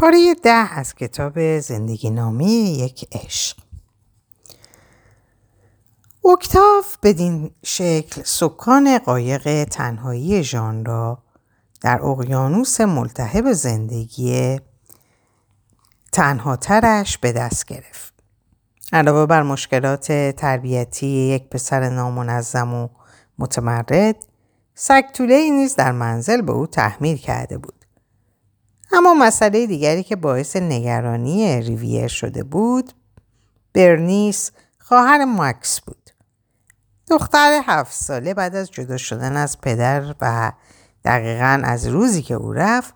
پاره ده از کتاب زندگی نامی یک عشق اکتاف بدین شکل سکان قایق تنهایی ژان را در اقیانوس ملتهب زندگی تنهاترش به دست گرفت. علاوه بر مشکلات تربیتی یک پسر نامنظم و متمرد، سگتوله ای نیز در منزل به او تحمیل کرده بود. اما مسئله دیگری که باعث نگرانی ریویر شده بود، برنیس خواهر ماکس بود. دختر هفت ساله بعد از جدا شدن از پدر و دقیقا از روزی که او رفت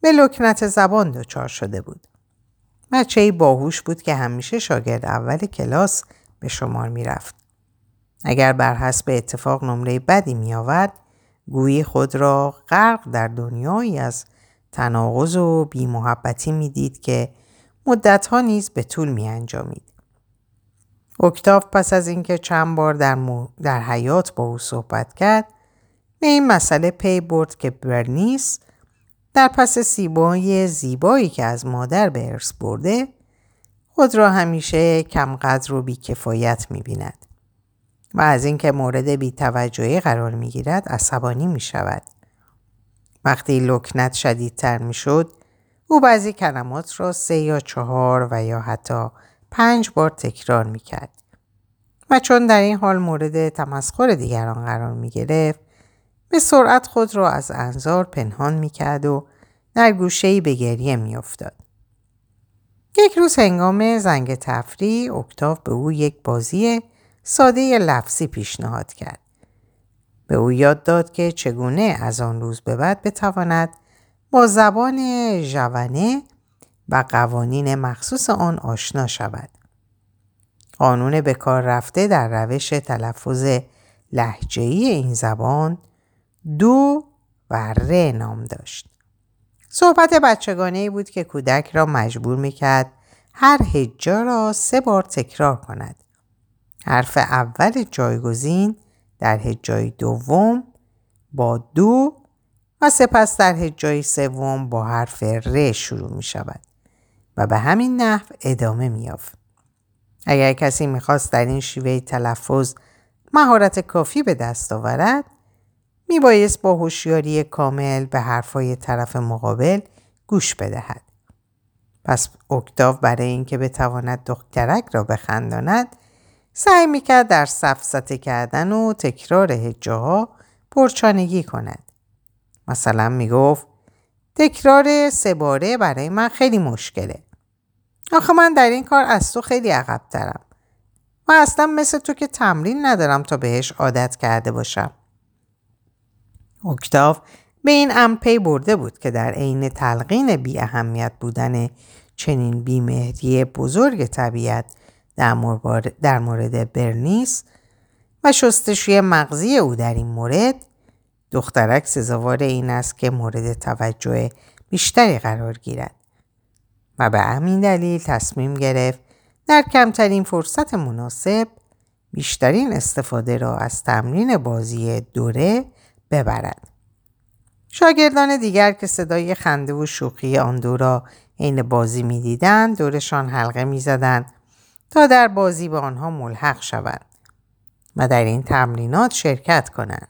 به لکنت زبان دچار شده بود. بچه ای باهوش بود که همیشه شاگرد اول کلاس به شمار می رفت. اگر بر حسب اتفاق نمره بدی می آورد گویی خود را غرق در دنیایی از تناقض و بیمحبتی می دید که مدتها نیز به طول می انجامید. اکتاف پس از اینکه چند بار در, در حیات با او صحبت کرد به این مسئله پی برد که برنیس در پس سیبای زیبایی که از مادر به ارث برده خود را همیشه کمقدر و بیکفایت می بیند و از اینکه مورد بیتوجهی قرار می گیرد عصبانی می شود. وقتی لکنت شدیدتر می شد او بعضی کلمات را سه یا چهار و یا حتی پنج بار تکرار می کرد. و چون در این حال مورد تمسخر دیگران قرار می گرفت به سرعت خود را از انظار پنهان می کرد و در گوشهی به گریه می افتاد. یک روز هنگام زنگ تفریح اکتاف به او یک بازی ساده لفظی پیشنهاد کرد. به او یاد داد که چگونه از آن روز به بعد بتواند با زبان ژونه و قوانین مخصوص آن آشنا شود. قانون به کار رفته در روش تلفظ لحجهی این زبان دو و ره نام داشت. صحبت بچگانه ای بود که کودک را مجبور می‌کرد هر هجا را سه بار تکرار کند. حرف اول جایگزین در هجای دوم با دو و سپس در هجای سوم با حرف ر شروع می شود و به همین نحو ادامه می یافت. اگر کسی می‌خواست در این شیوه تلفظ مهارت کافی به دست آورد می بایست با هوشیاری کامل به حرفای طرف مقابل گوش بدهد. پس اکتاو برای اینکه بتواند دخترک را بخنداند سعی می‌کرد در سفسته کردن و تکرار هجاها پرچانگی کند. مثلا می‌گفت تکرار سه باره برای من خیلی مشکله. آخه من در این کار از تو خیلی عقب دارم. و اصلا مثل تو که تمرین ندارم تا بهش عادت کرده باشم. اکتاف به این امپی برده بود که در عین تلقین بی اهمیت بودن چنین بیمهری بزرگ طبیعت در مورد, در مورد برنیس و شستشوی مغزی او در این مورد دخترک سزاوار این است که مورد توجه بیشتری قرار گیرد و به همین دلیل تصمیم گرفت در کمترین فرصت مناسب بیشترین استفاده را از تمرین بازی دوره ببرد. شاگردان دیگر که صدای خنده و شوخی آن دو را عین بازی می‌دیدند دورشان حلقه می‌زدند تا در بازی به آنها ملحق شوند و در این تمرینات شرکت کنند.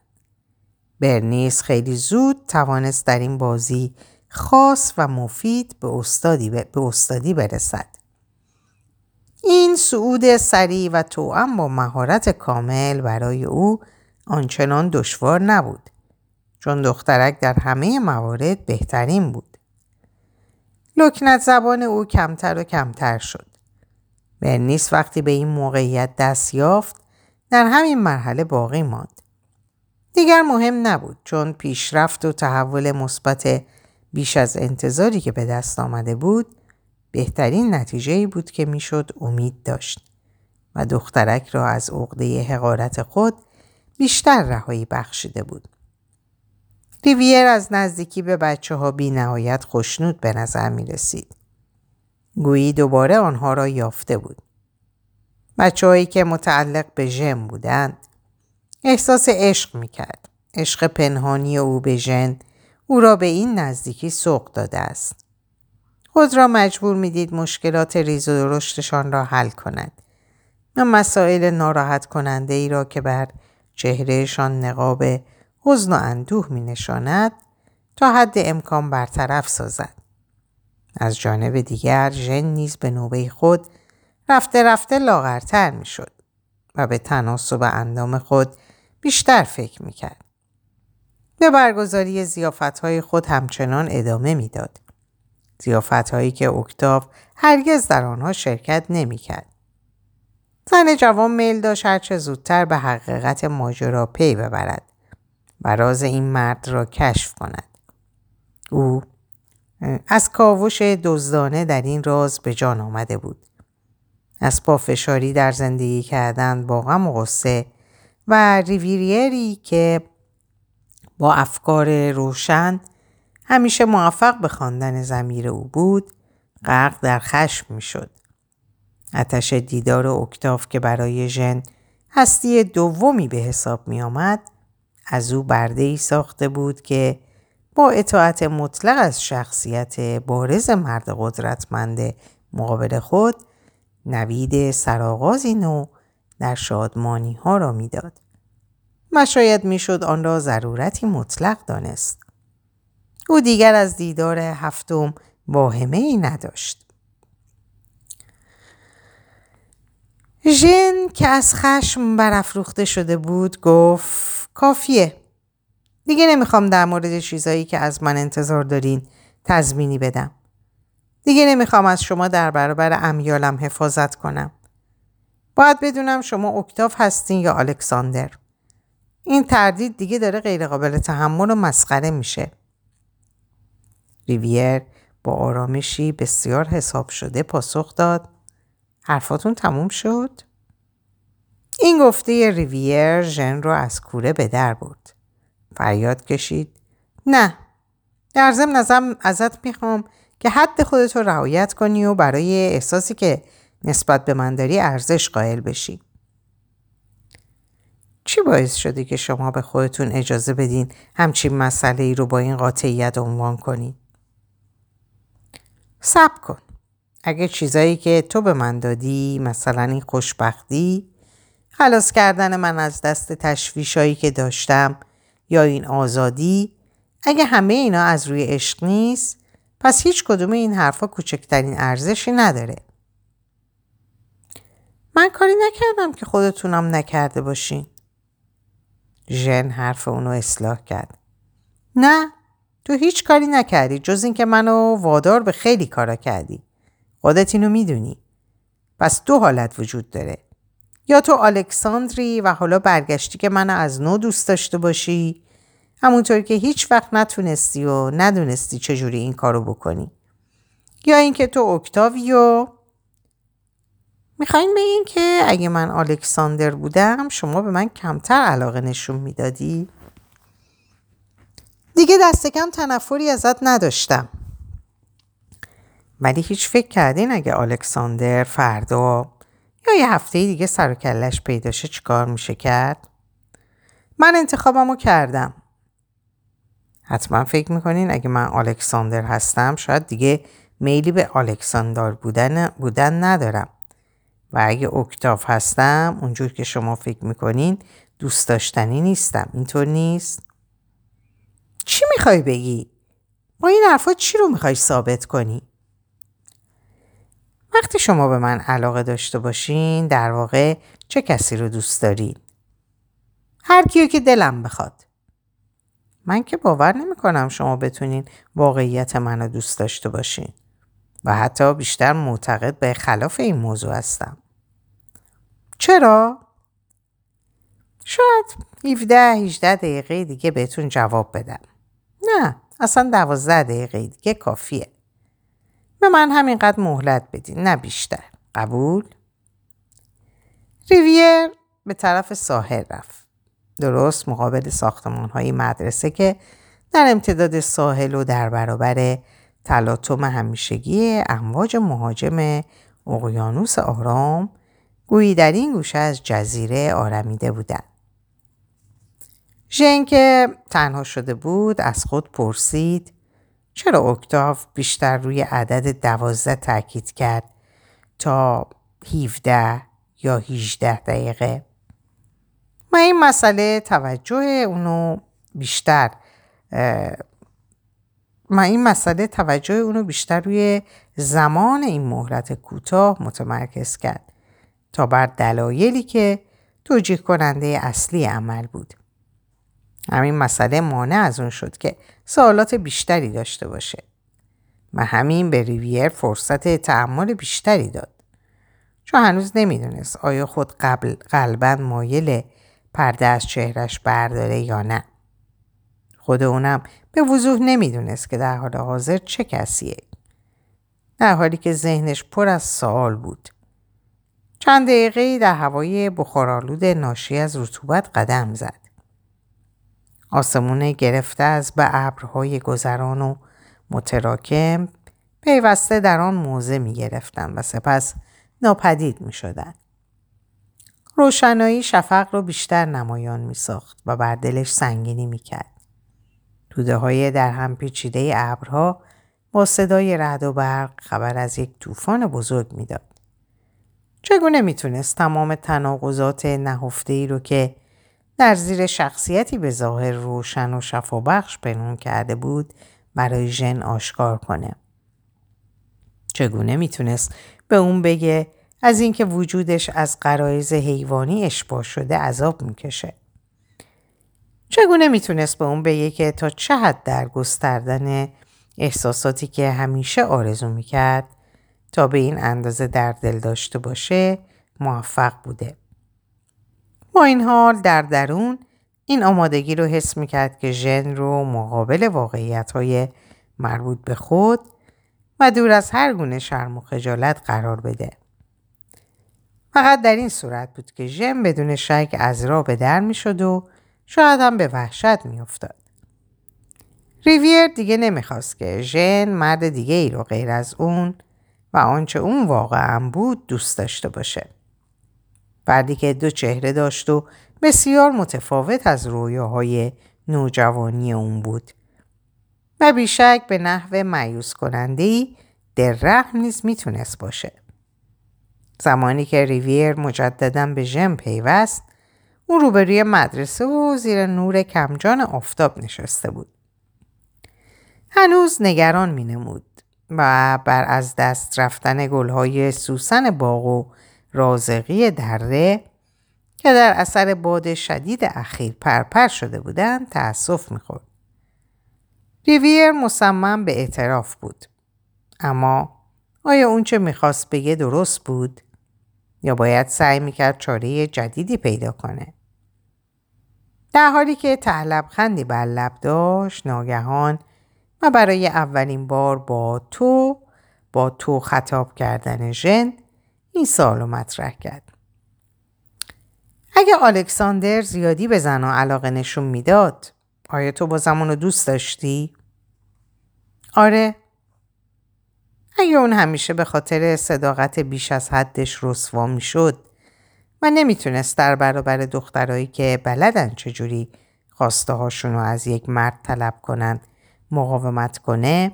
برنیس خیلی زود توانست در این بازی خاص و مفید به استادی, به استادی برسد. این صعود سریع و توأم با مهارت کامل برای او آنچنان دشوار نبود چون دخترک در همه موارد بهترین بود. لکنت زبان او کمتر و کمتر شد. برنیس وقتی به این موقعیت دست یافت در همین مرحله باقی ماند. دیگر مهم نبود چون پیشرفت و تحول مثبت بیش از انتظاری که به دست آمده بود بهترین نتیجه بود که می‌شد امید داشت و دخترک را از عقده حقارت خود بیشتر رهایی بخشیده بود. ریویر از نزدیکی به بچه ها بی نهایت خوشنود به نظر می رسید. گویی دوباره آنها را یافته بود. بچه هایی که متعلق به ژن بودند احساس عشق می کرد. عشق پنهانی او به ژن او را به این نزدیکی سوق داده است. خود را مجبور می‌دید مشکلات ریز و درشتشان را حل کند و مسائل ناراحت کننده ای را که بر چهرهشان نقاب حزن و اندوه می نشاند تا حد امکان برطرف سازد. از جانب دیگر ژن نیز به نوبه خود رفته رفته لاغرتر می شد و به تناسب اندام خود بیشتر فکر می کرد. به برگزاری زیافت های خود همچنان ادامه می‌داد. زیافت هایی که اکتاف هرگز در آنها شرکت نمی کرد. زن جوان میل داشت هرچه زودتر به حقیقت ماجرا پی ببرد و راز این مرد را کشف کند. او از کاوش دزدانه در این راز به جان آمده بود. از پافشاری در زندگی کردن با غم و غصه و ریویریری که با افکار روشن همیشه موفق به خواندن زمیر او بود غرق در خشم می‌شد آتش دیدار اکتاف که برای ژن هستی دومی به حساب می آمد از او برده ای ساخته بود که با اطاعت مطلق از شخصیت بارز مرد قدرتمند مقابل خود نوید سرآغازی نو در شادمانی ها را می‌داد. و شاید می‌شد آن را ضرورتی مطلق دانست. او دیگر از دیدار هفتم واهمه ای نداشت. ژن که از خشم برافروخته شده بود گفت کافیه. دیگه نمی‌خوام در مورد چیزایی که از من انتظار دارین تضمینی بدم. دیگه نمی‌خوام از شما در برابر امیالم حفاظت کنم. باید بدونم شما اکتاف هستین یا الکساندر. این تردید دیگه داره غیرقابل تحمل و مسخره میشه. ریویر با آرامشی بسیار حساب شده پاسخ داد حرفاتون تموم شد؟ این گفته ریویر ژن رو از کوره به در برد. فریاد کشید نه در ضمن ازم ازت می‌خوام که حد خودت رو رعایت کنی و برای احساسی که نسبت به من داری ارزش قائل بشی. چی باعث شده که شما به خودتون اجازه بدین همچین مسئله ای رو با این قاطعیت عنوان کنید؟ سب کن. اگه چیزایی که تو به من دادی مثلا این خوشبختی خلاص کردن من از دست تشویشایی که داشتم یا این آزادی اگه همه اینا از روی عشق نیست پس هیچ کدوم این حرفا کوچکترین ارزشی نداره. من کاری نکردم که خودتونم نکرده باشین. ژن حرف اونو اصلاح کرد. نه تو هیچ کاری نکردی جز اینکه منو وادار به خیلی کارا کردی. خودت اینو می‌دونی. پس دو حالت وجود داره. یا تو الکساندری و حالا برگشتی که منو از نو دوست داشته باشی همونطور که هیچ وقت نتونستی و ندونستی چجوری این کارو بکنی. یا اینکه تو اکتاویو می‌خواین بگین که اگه من الکساندر بودم شما به من کمتر علاقه نشون می‌دادی؟ دیگه دست کم تنفری ازت نداشتم. ولی هیچ فکر کردین اگه الکساندر فردا یا یه هفته دیگه سر و کلش پیداشه چیکار میشه کرد؟ من انتخابمو کردم. حتما فکر می‌کنین اگه من الکساندر هستم شاید دیگه میلی به الکساندر بودن, بودن ندارم. و اگه اکتاف هستم اونجور که شما فکر می‌کنین دوست داشتنی نیستم اینطور نیست؟ چی می‌خوای بگی؟ با این حرفا چی رو می‌خوای ثابت کنی؟ وقتی شما به من علاقه داشته باشین در واقع چه کسی رو دوست دارین؟ هر کیو که دلم بخواد. من که باور نمی کنم شما بتونین واقعیت منو دوست داشته باشین و حتی بیشتر معتقد به خلاف این موضوع هستم. چرا؟ شاید 17 18 دقیقه دیگه بهتون جواب بدم. نه اصلا 12 دقیقه دیگه کافیه. به من همینقدر مهلت بدین نه بیشتر. قبول؟ ریویر به طرف ساحل رفت. درست مقابل ساختمان های مدرسه که در امتداد ساحل و در برابر تلاطم همیشگی امواج مهاجم اقیانوس آرام گویی در این گوشه از جزیره آرمیده بودند. ژن که تنها شده بود از خود پرسید چرا اکتاف بیشتر روی عدد دوازده تاکید کرد تا 17 یا 18 دقیقه و این مسئله توجه اونو بیشتر ما این مسئله توجه اونو بیشتر روی زمان این مهلت کوتاه متمرکز کرد تا بر دلایلی که توجیه کننده اصلی عمل بود. همین مسئله مانع از اون شد که سوالات بیشتری داشته باشه و همین به ریویر فرصت تعمل بیشتری داد. چون هنوز نمی‌دونست آیا خود قبل قلبا مایل پرده از چهرش برداره یا نه. خود اونم به وضوح نمی‌دونست که در حال حاضر چه کسیه. در حالی که ذهنش پر از سوال بود. چند دقیقه در هوای بخارالود ناشی از رطوبت قدم زد. آسمون گرفته از به ابرهای گذران و متراکم پیوسته در آن موزه می گرفتن و سپس ناپدید می شدن. روشنایی شفق رو بیشتر نمایان می ساخت و بر دلش سنگینی می کرد. دوده های در هم پیچیده ابرها با صدای رعد و برق خبر از یک طوفان بزرگ می‌داد. چگونه می‌تونست تمام تناقضات نهفته ای رو که در زیر شخصیتی به ظاهر روشن و شفابخش پنهون کرده بود برای ژن آشکار کنه. چگونه می‌تونست به اون بگه از اینکه وجودش از قرایز حیوانی اشباه شده عذاب می‌کشه. چگونه می‌تونست به اون بگه که تا چه حد در گستردن احساساتی که همیشه آرزو می‌کرد تا به این اندازه در دل داشته باشه موفق بوده. با این حال در درون این آمادگی رو حس می‌کرد که ژن رو مقابل واقعیت های مربوط به خود و دور از هر گونه شرم و خجالت قرار بده. فقط در این صورت بود که ژن بدون شک از را به در می‌شد و شاید هم به وحشت میافتاد. ریویر دیگه نمی‌خواست که ژن مرد دیگه ای رو غیر از اون و آنچه اون واقعا بود دوست داشته باشه. فردی که دو چهره داشت و بسیار متفاوت از رویاهای نوجوانی اون بود و بیشک به نحو معیوس کننده ای در رحم نیز می‌تونست باشه. زمانی که ریویر مجددا به ژم پیوست او روبروی مدرسه و زیر نور کمجان آفتاب نشسته بود. هنوز نگران می نمود و بر از دست رفتن گلهای سوسن باغ و رازقی دره که در اثر باد شدید اخیر پرپر شده بودند تأسف می‌خورد. ریویر مصمم به اعتراف بود. اما آیا اونچه می‌خواست بگه درست بود؟ یا باید سعی می‌کرد چاره جدیدی پیدا کنه؟ در حالی که خندی بر لب داشت ناگهان و برای اولین بار با تو با تو خطاب کردن ژن این سال مطرح کرد. اگه الکساندر زیادی به زن علاقه نشون می‌داد آیا تو با زمان رو دوست داشتی؟ آره اگه اون همیشه به خاطر صداقت بیش از حدش رسوا می‌شد و نمی‌تونست در برابر دخترایی که بلدن چجوری خواسته هاشون رو از یک مرد طلب کنند مقاومت کنه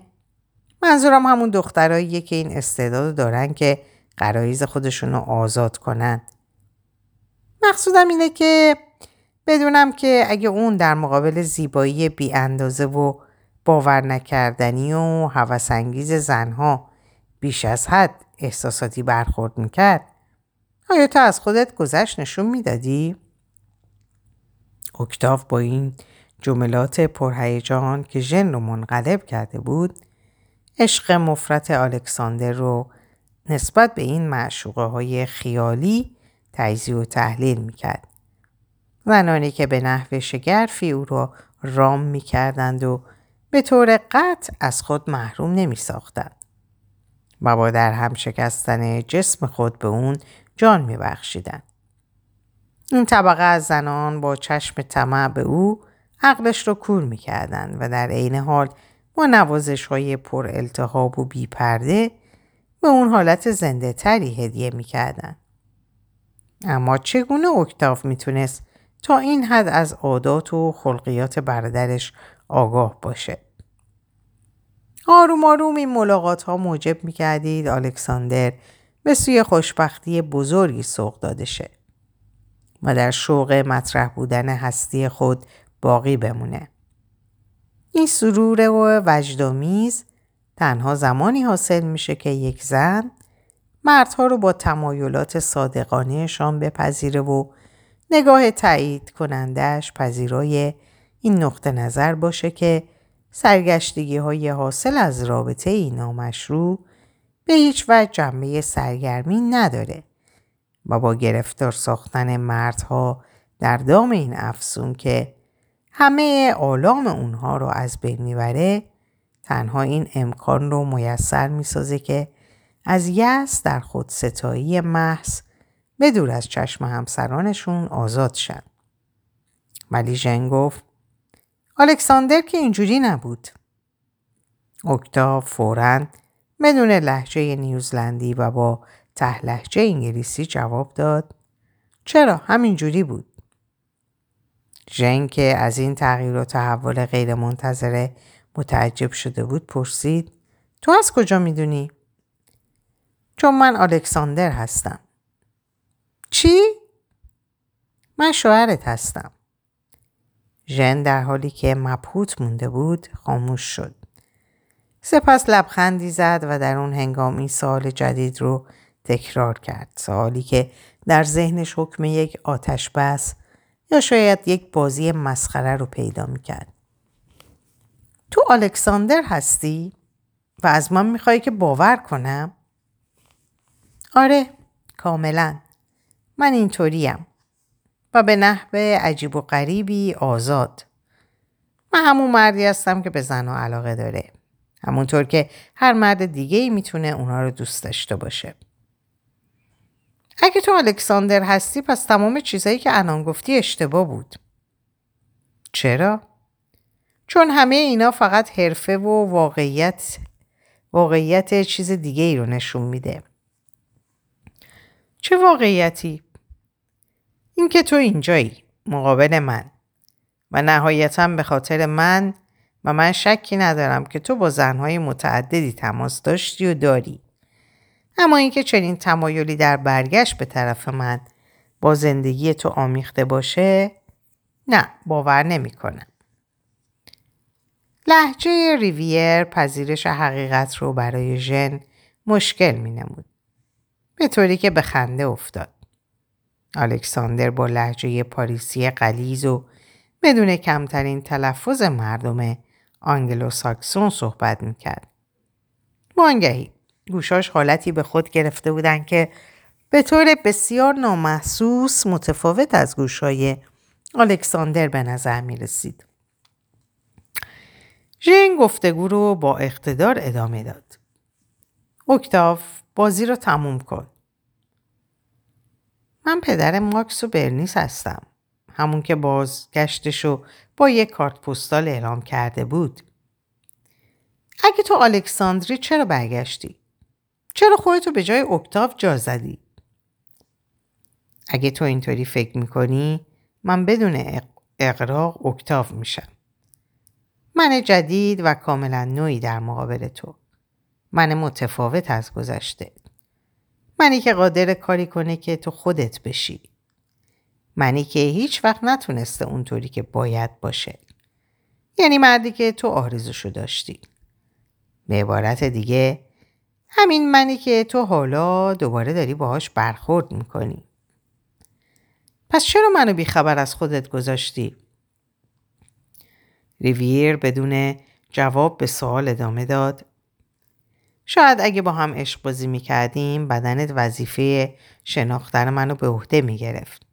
منظورم همون دختراییه که این استعداد دارن که قرایز خودشون رو آزاد کنند. مقصودم اینه که بدونم که اگه اون در مقابل زیبایی بی اندازه و باور نکردنی و هوسانگیز زنها بیش از حد احساساتی برخورد می‌کرد آیا تو از خودت گذشت نشون می‌دادی؟ اکتاف با این جملات پرهیجان که ژن رو منقلب کرده بود عشق مفرت الکساندر رو نسبت به این معشوقه های خیالی تجزیه و تحلیل می‌کرد. زنانی که به نحو شگرفی او را رام می‌کردند و به طور قطع از خود محروم نمی ساختند. و با در هم شکستن جسم خود به اون جان می بخشیدن. این طبقه از زنان با چشم طمع به او عقلش رو کور می و در عین حال با نوازش های پر التحاب و بیپرده به اون حالت زنده تری هدیه می‌کردن. اما چگونه اکتاف می‌تونست تا این حد از عادات و خلقیات برادرش آگاه باشه؟ آروم آروم این ملاقات ها موجب می کردید الکساندر به سوی خوشبختی بزرگی سوق داده شه و در شوق مطرح بودن هستی خود باقی بمونه. این سرور و وجدامیز تنها زمانی حاصل میشه که یک زن مردها رو با تمایلات صادقانهشان بپذیره و نگاه تایید کنندش پذیرای این نقطه نظر باشه که سرگشتگی های حاصل از رابطه ای نامشروع به هیچ وجه جنبه سرگرمی نداره و با گرفتار ساختن مردها در دام این افسون که همه آلام اونها رو از بین می‌بره تنها این امکان رو میسر می‌سازه که از یس در خود ستایی محض بدور از چشم همسرانشون آزاد شن. ولی ژن گفت الکساندر که اینجوری نبود. اکتاف فورا بدون لحجه نیوزلندی و با ته لحجه انگلیسی جواب داد چرا همینجوری بود. ژن که از این تغییر و تحول غیر منتظره متعجب شده بود پرسید تو از کجا می‌دونی؟ چون من الکساندر هستم. چی؟ من شوهرت هستم. ژن در حالی که مبهوت مونده بود خاموش شد. سپس لبخندی زد و در اون هنگام این سوال جدید رو تکرار کرد. سوالی که در ذهنش حکم یک آتش بس یا شاید یک بازی مسخره رو پیدا می‌کرد. تو الکساندر هستی؟ و از من می‌خوای که باور کنم؟ آره کاملا من اینطوریم و به نحو عجیب و غریبی آزاد من همون مردی هستم که به زنها علاقه داره همونطور که هر مرد دیگه ای می‌تونه اونا رو دوست داشته باشه اگه تو الکساندر هستی پس تمام چیزایی که الان گفتی اشتباه بود چرا؟ چون همه اینا فقط حرفه و واقعیت واقعیت چیز دیگه ای رو نشون میده چه واقعیتی؟ اینکه تو اینجایی مقابل من و نهایتا به خاطر من و من شکی ندارم که تو با زنهای متعددی تماس داشتی و داری اما اینکه چنین تمایلی در برگشت به طرف من با زندگی تو آمیخته باشه نه باور نمی‌کنم. لحجه ریویر پذیرش حقیقت رو برای ژن مشکل می نمود. به طوری که به خنده افتاد. الکساندر با لحجه پاریسی قلیز و بدون کمترین تلفظ مردم آنگلو ساکسون صحبت می‌کرد. وانگهی گوشاش حالتی به خود گرفته بودند که به طور بسیار نامحسوس متفاوت از گوشای الکساندر به نظر می رسید. ژن گفتگو رو با اقتدار ادامه داد. اکتاف بازی رو تموم کن. من پدر ماکس و برنیس هستم. همون که بازگشتشو با یک کارت پستال اعلام کرده بود. اگه تو الکساندری چرا برگشتی؟ چرا خودتو به جای اکتاف جا زدی؟ اگه تو اینطوری فکر می‌کنی من بدون اغراق اکتاف میشم. من جدید و کاملا نوعی در مقابل تو. من متفاوت از گذشته. منی که قادر کاری کنه که تو خودت بشی. منی که هیچ وقت نتونسته اونطوری که باید باشه. یعنی مردی که تو آرزوشو داشتی. به عبارت دیگه همین منی که تو حالا دوباره داری باهاش برخورد می‌کنی. پس چرا منو بیخبر از خودت گذاشتی؟ ریویر بدون جواب به سوال ادامه داد. شاید اگه با هم عشق بازی می‌کردیم بدنت وظیفه شناختن منو به عهده می‌گرفت.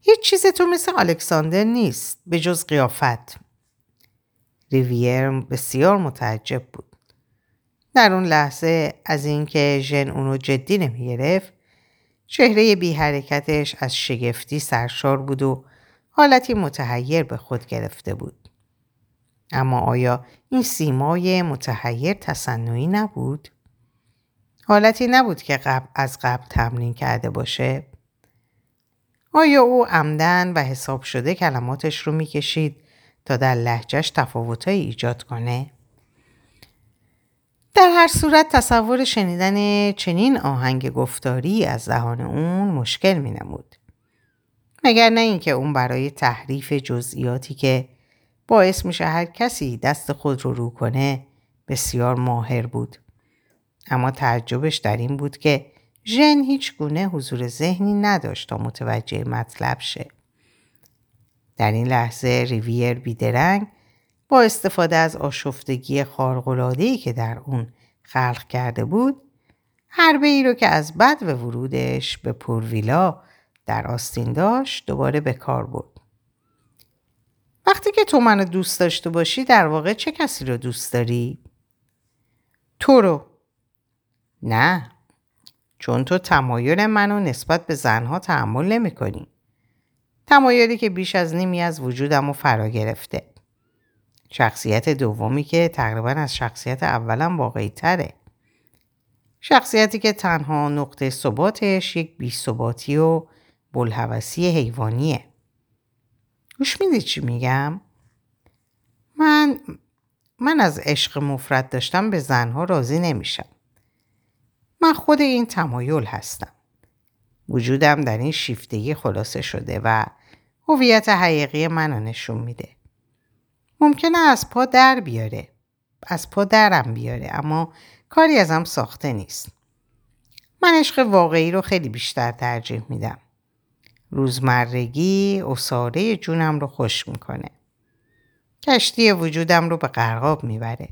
هیچ چیز تو مثل الکساندر نیست به جز قیافت. ریویر بسیار متعجب بود. در اون لحظه از اینکه ژن اونو جدی نمی‌گرفت چهره بی حرکتش از شگفتی سرشار بود و حالتی متحیر به خود گرفته بود. اما آیا این سیمای متحیر تصنعی نبود؟ حالتی نبود که قبل از قبل تمرین کرده باشه؟ آیا او عمدن و حساب شده کلماتش رو می‌کشید تا در لحجهش تفاوتهایی ایجاد کنه؟ در هر صورت تصور شنیدن چنین آهنگ گفتاری از دهان اون مشکل می نمود. مگر نه اینکه اون برای تحریف جزئیاتی که باعث میشه هر کسی دست خود رو رو کنه بسیار ماهر بود. اما تعجبش در این بود که ژن هیچ گونه حضور ذهنی نداشت تا متوجه مطلب شه. در این لحظه ریویر بیدرنگ با استفاده از آشفتگی خارقلادهی که در اون خلق کرده بود حربه ای رو که از بد و ورودش به پورویلا در آستین داشت دوباره به کار بود. وقتی که تو منو دوست داشته باشی در واقع چه کسی رو دوست داری؟ تو رو. نه. چون تو تمایل منو نسبت به زنها تحمل نمی کنی. تمایلی که بیش از نیمی از وجودم رو فرا گرفته. شخصیت دومی که تقریبا از شخصیت اولم واقعی تره. شخصیتی که تنها نقطه ثباتش یک بی ثباتی و بلحوثی حیوانیه. گوش میدی چی میگم؟ من من از عشق مفرد داشتم به زنها راضی نمیشم. من خود این تمایل هستم. وجودم در این شیفتگی خلاصه شده و هویت حقیقی منو نشون میده. ممکنه از پا در بیاره. از پا درم بیاره اما کاری ازم ساخته نیست. من عشق واقعی رو خیلی بیشتر ترجیح میدم. روزمرگی اصاره جونم رو خوش می‌کنه. کشتی وجودم رو به قرقاب می‌بره.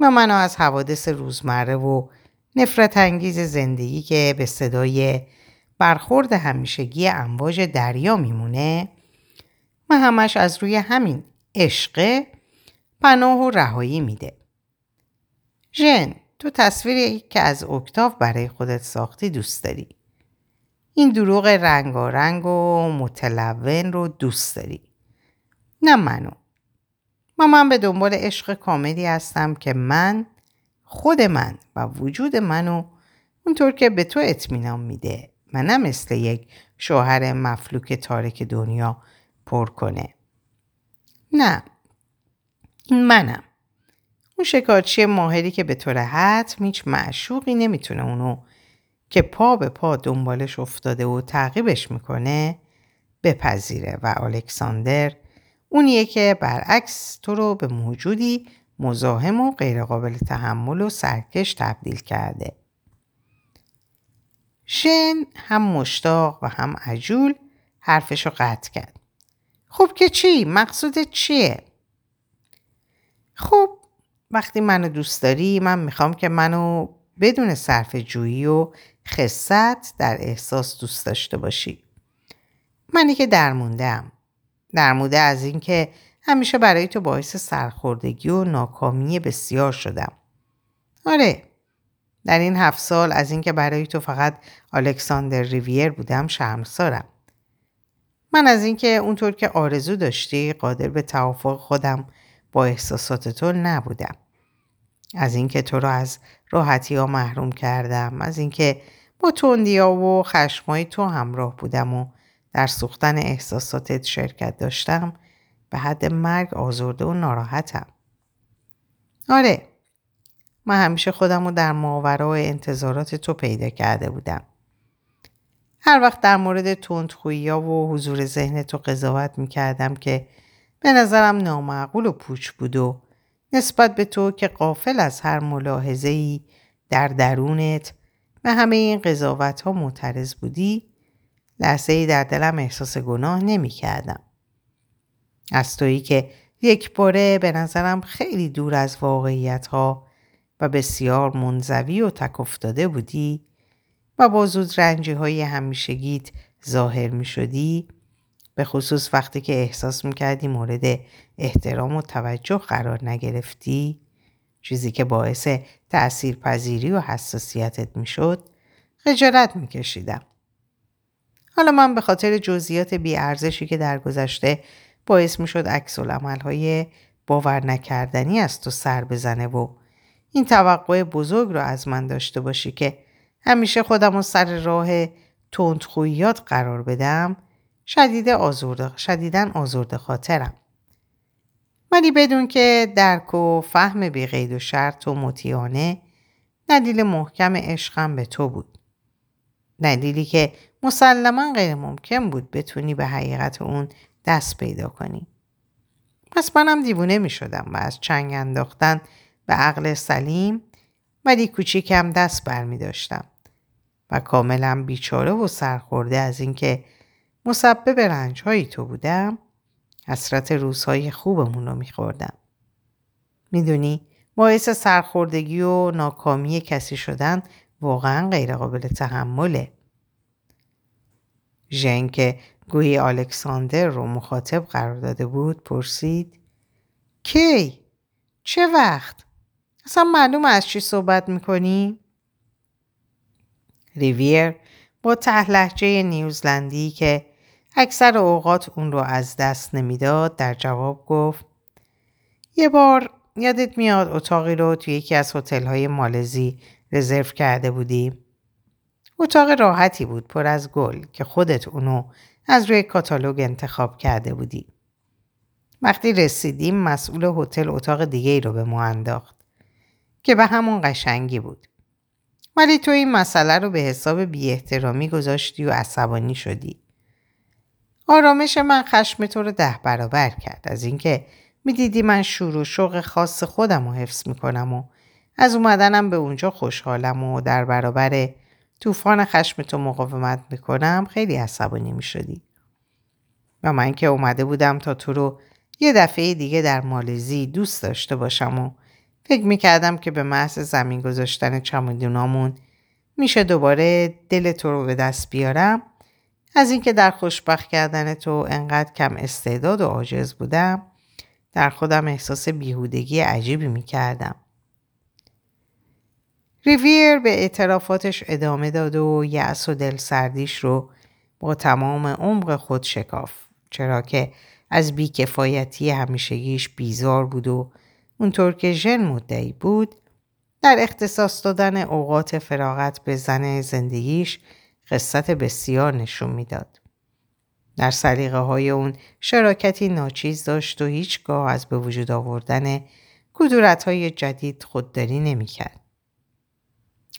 و منو از حوادث روزمره و نفرت انگیز زندگی که به صدای برخورد همیشگی امواج دریا میمونه و همش از روی همین عشق پناه و رهایی میده. ژن تو تصویری که از اکتاف برای خودت ساختی دوست داری. این دروغ رنگارنگ و متلون رو دوست داری. نه منو. و من به دنبال عشق کاملی هستم که من خود من و وجود منو اونطور که به تو اطمینان میده و مثل یک شوهر مفلوک تارک دنیا پر کنه. نه این منم. اون شکارچی ماهری که به طور حتم هیچ معشوقی نمی‌تونه اونو که پا به پا دنبالش افتاده و تعقیبش می‌کنه بپذیره و الکساندر اونیه که برعکس تو رو به موجودی مزاحم و غیرقابل تحمل و سرکش تبدیل کرده. شن هم مشتاق و هم عجول حرفش رو قطع کرد. خب که چی؟ مقصودت چیه؟ خب وقتی منو دوست داری من می‌خوام که منو بدون صرف جویی و خصت در احساس دوست داشته باشی. منی که درموندم. درمونده از اینکه همیشه برای تو باعث سرخوردگی و ناکامی بسیار شدم. آره در این هفت سال از اینکه برای تو فقط الکساندر ریویر بودم شرمسارم. من از اینکه اونطور که آرزو داشتی قادر به توافق خودم با احساسات تو نبودم. از اینکه تو رو از راحتی ها محروم کردم. از اینکه با تندیا و خشمای تو همراه بودم و در سوختن احساساتت شرکت داشتم به حد مرگ آزرده و ناراحتم. آره من همیشه خودم رو در ماورا انتظارات تو پیدا کرده بودم. هر وقت در مورد تندخویی و حضور ذهن تو قضاوت می کردم که به نظرم نامعقول و پوچ بود و نسبت به تو که قافل از هر ملاحظه ای در درونت به همه این قضاوت ها معترض بودی لحظه ای در دلم احساس گناه نمی کردم. از تویی که یک باره به نظرم خیلی دور از واقعیت ها و بسیار منزوی و تک افتاده بودی و با زود رنجی های همیشگیت ظاهر می شدی به خصوص وقتی که احساس می کردی مورد احترام و توجه قرار نگرفتی چیزی که باعث تأثیر پذیری و حساسیتت می شد خجالت می کشیدم. حالا من به خاطر جزئیات بیارزشی که در گذشته باعث می شد عکس های باور نکردنی از تو سر بزنه و این توقع بزرگ رو از من داشته باشی که همیشه خودم رو سر راه تندخوییات قرار بدم شدید آزرده، شدیدن آزرده خاطرم. ولی بدون که درک و فهم بیقید و شرط و مطیانه دلیل محکم عشقم به تو بود. دلیلی که مسلما غیر ممکن بود بتونی به حقیقت اون دست پیدا کنی. پس منم دیوونه می شدم و از چنگ انداختن به عقل سلیم ولی کوچیکم دست بر می داشتم و کاملا بیچاره و سرخورده از اینکه مسبب رنجهایی تو بودم حسرت روزهای خوبمون رو میخوردم. می‌دونی باعث سرخوردگی و ناکامی کسی شدن واقعا غیرقابل تحمله. ژن که گویی الکساندر رو مخاطب قرار داده بود پرسید کی؟ چه وقت؟ اصلا معلوم از چی صحبت می‌کنی؟ ریویر با ته نیوزلندی که اکثر اوقات اون رو از دست نمی‌داد در جواب گفت یه بار یادت میاد اتاقی رو توی یکی از هتل‌های مالزی رزرو کرده بودی؟ اتاق راحتی بود پر از گل که خودت اونو از روی کاتالوگ انتخاب کرده بودی. وقتی رسیدیم مسئول هتل اتاق دیگه ای رو به ما انداخت که به همون قشنگی بود. ولی تو این مسئله رو به حساب بی احترامی گذاشتی و عصبانی شدی. آرامش من خشم تو رو ده برابر کرد از اینکه می‌دیدی من شور و شوق خاص خودم رو حفظ می‌کنم و از اومدنم به اونجا خوشحالم و در برابر طوفان خشم تو مقاومت می‌کنم خیلی عصبانی می‌شدی. و من که اومده بودم تا تو رو یه دفعه دیگه در مالزی دوست داشته باشم و فکر می‌کردم که به محض زمین گذاشتن چمدونامون میشه دوباره دل تو رو به دست بیارم از اینکه در خوشبخت کردن تو انقدر کم استعداد و عاجز بودم در خودم احساس بیهودگی عجیبی می کردم. ریویر به اعترافاتش ادامه داد و یأس و دل سردیش رو با تمام عمق خود شکاف چرا که از بیکفایتی همیشگیش بیزار بود و اونطور که ژن مدعی بود در اختصاص دادن اوقات فراغت به زن زندگیش قصت بسیار نشون می‌داد. در سلیقه های اون شراکتی ناچیز داشت و هیچگاه از به وجود آوردن کدورت های جدید خودداری نمی‌کرد.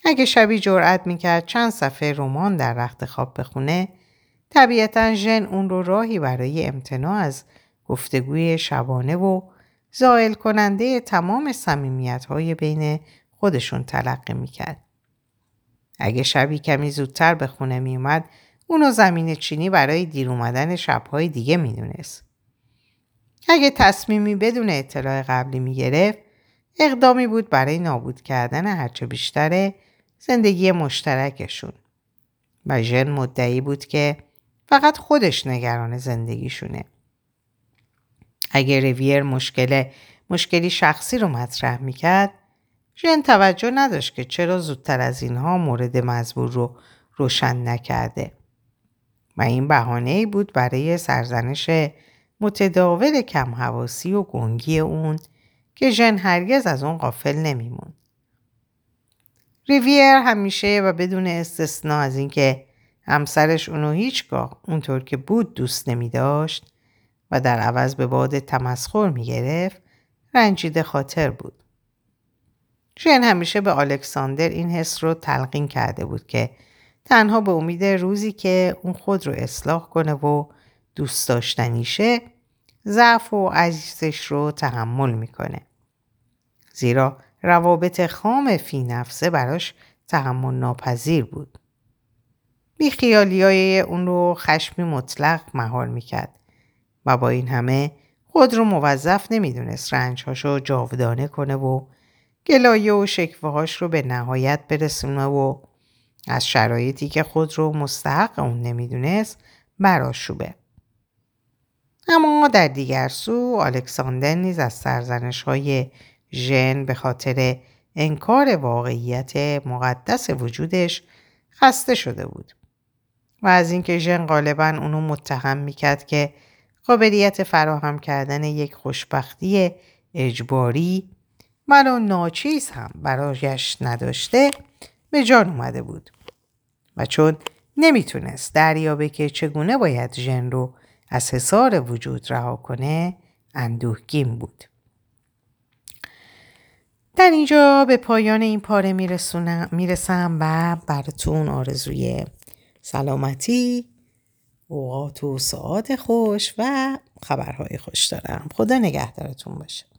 اگه شبی جرأت می‌کرد چند صفحه رمان در رخت خواب بخونه طبیعتا ژن اون رو راهی برای امتناع از گفتگوی شبانه و زائل کننده تمام سمیمیت های بین خودشون تلقی می‌کرد. اگه شبی کمی زودتر به خونه میومد اونو زمین چینی برای دیر اومدن شبهای دیگه می‌دونست. اگه تصمیمی بدون اطلاع قبلی می‌گرفت اقدامی بود برای نابود کردن هرچه بیشتر زندگی مشترکشون. و ژن مدعی بود که فقط خودش نگران زندگیشونه. اگر رویر مشکل مشکلی شخصی رو مطرح می‌کرد ژن توجه نداشت که چرا زودتر از اینها مورد مزبور رو روشن نکرده و این بهانه بود برای سرزنش متداول کم حواسی و گنگی اون که ژن هرگز از اون قافل نمیموند. ریویر همیشه و بدون استثنا از اینکه همسرش اونو هیچگاه اونطور که بود دوست نمی داشت و در عوض به باد تمسخر می گرفت رنجیده خاطر بود. ژن همیشه به الکساندر این حس رو تلقین کرده بود که تنها به امید روزی که اون خود رو اصلاح کنه و دوست داشتنیشه ضعف و عزیزش رو تحمل می‌کنه. زیرا روابط خام فی نفسه براش تحمل ناپذیر بود. بیخیالی های اون رو خشمی مطلق مهار می‌کرد و با این همه خود رو موظف نمی‌دونست رنجهاشو جاودانه کنه و گلایه و شکوهاش رو به نهایت برسونه و از شرایطی که خود رو مستحق اون نمی‌دونست براشوبه. اما در دیگر سو الکساندر نیز از سرزنش های ژن به خاطر انکار واقعیت مقدس وجودش خسته شده بود و از اینکه ژن غالبا اونو متهم می‌کرد که قابلیت فراهم کردن یک خوشبختی اجباری ولو ناچیز هم برایش نداشته به جان اومده بود. و چون نمی‌تونست دریابه که چگونه باید ژن رو از حصار وجود رها کنه اندوهگین بود. در اینجا به پایان این پاره می‌رسم و براتون آرزوی سلامتی اوقات و ساعت خوش و خبرهای خوش دارم. خدا نگهدارتون باشه.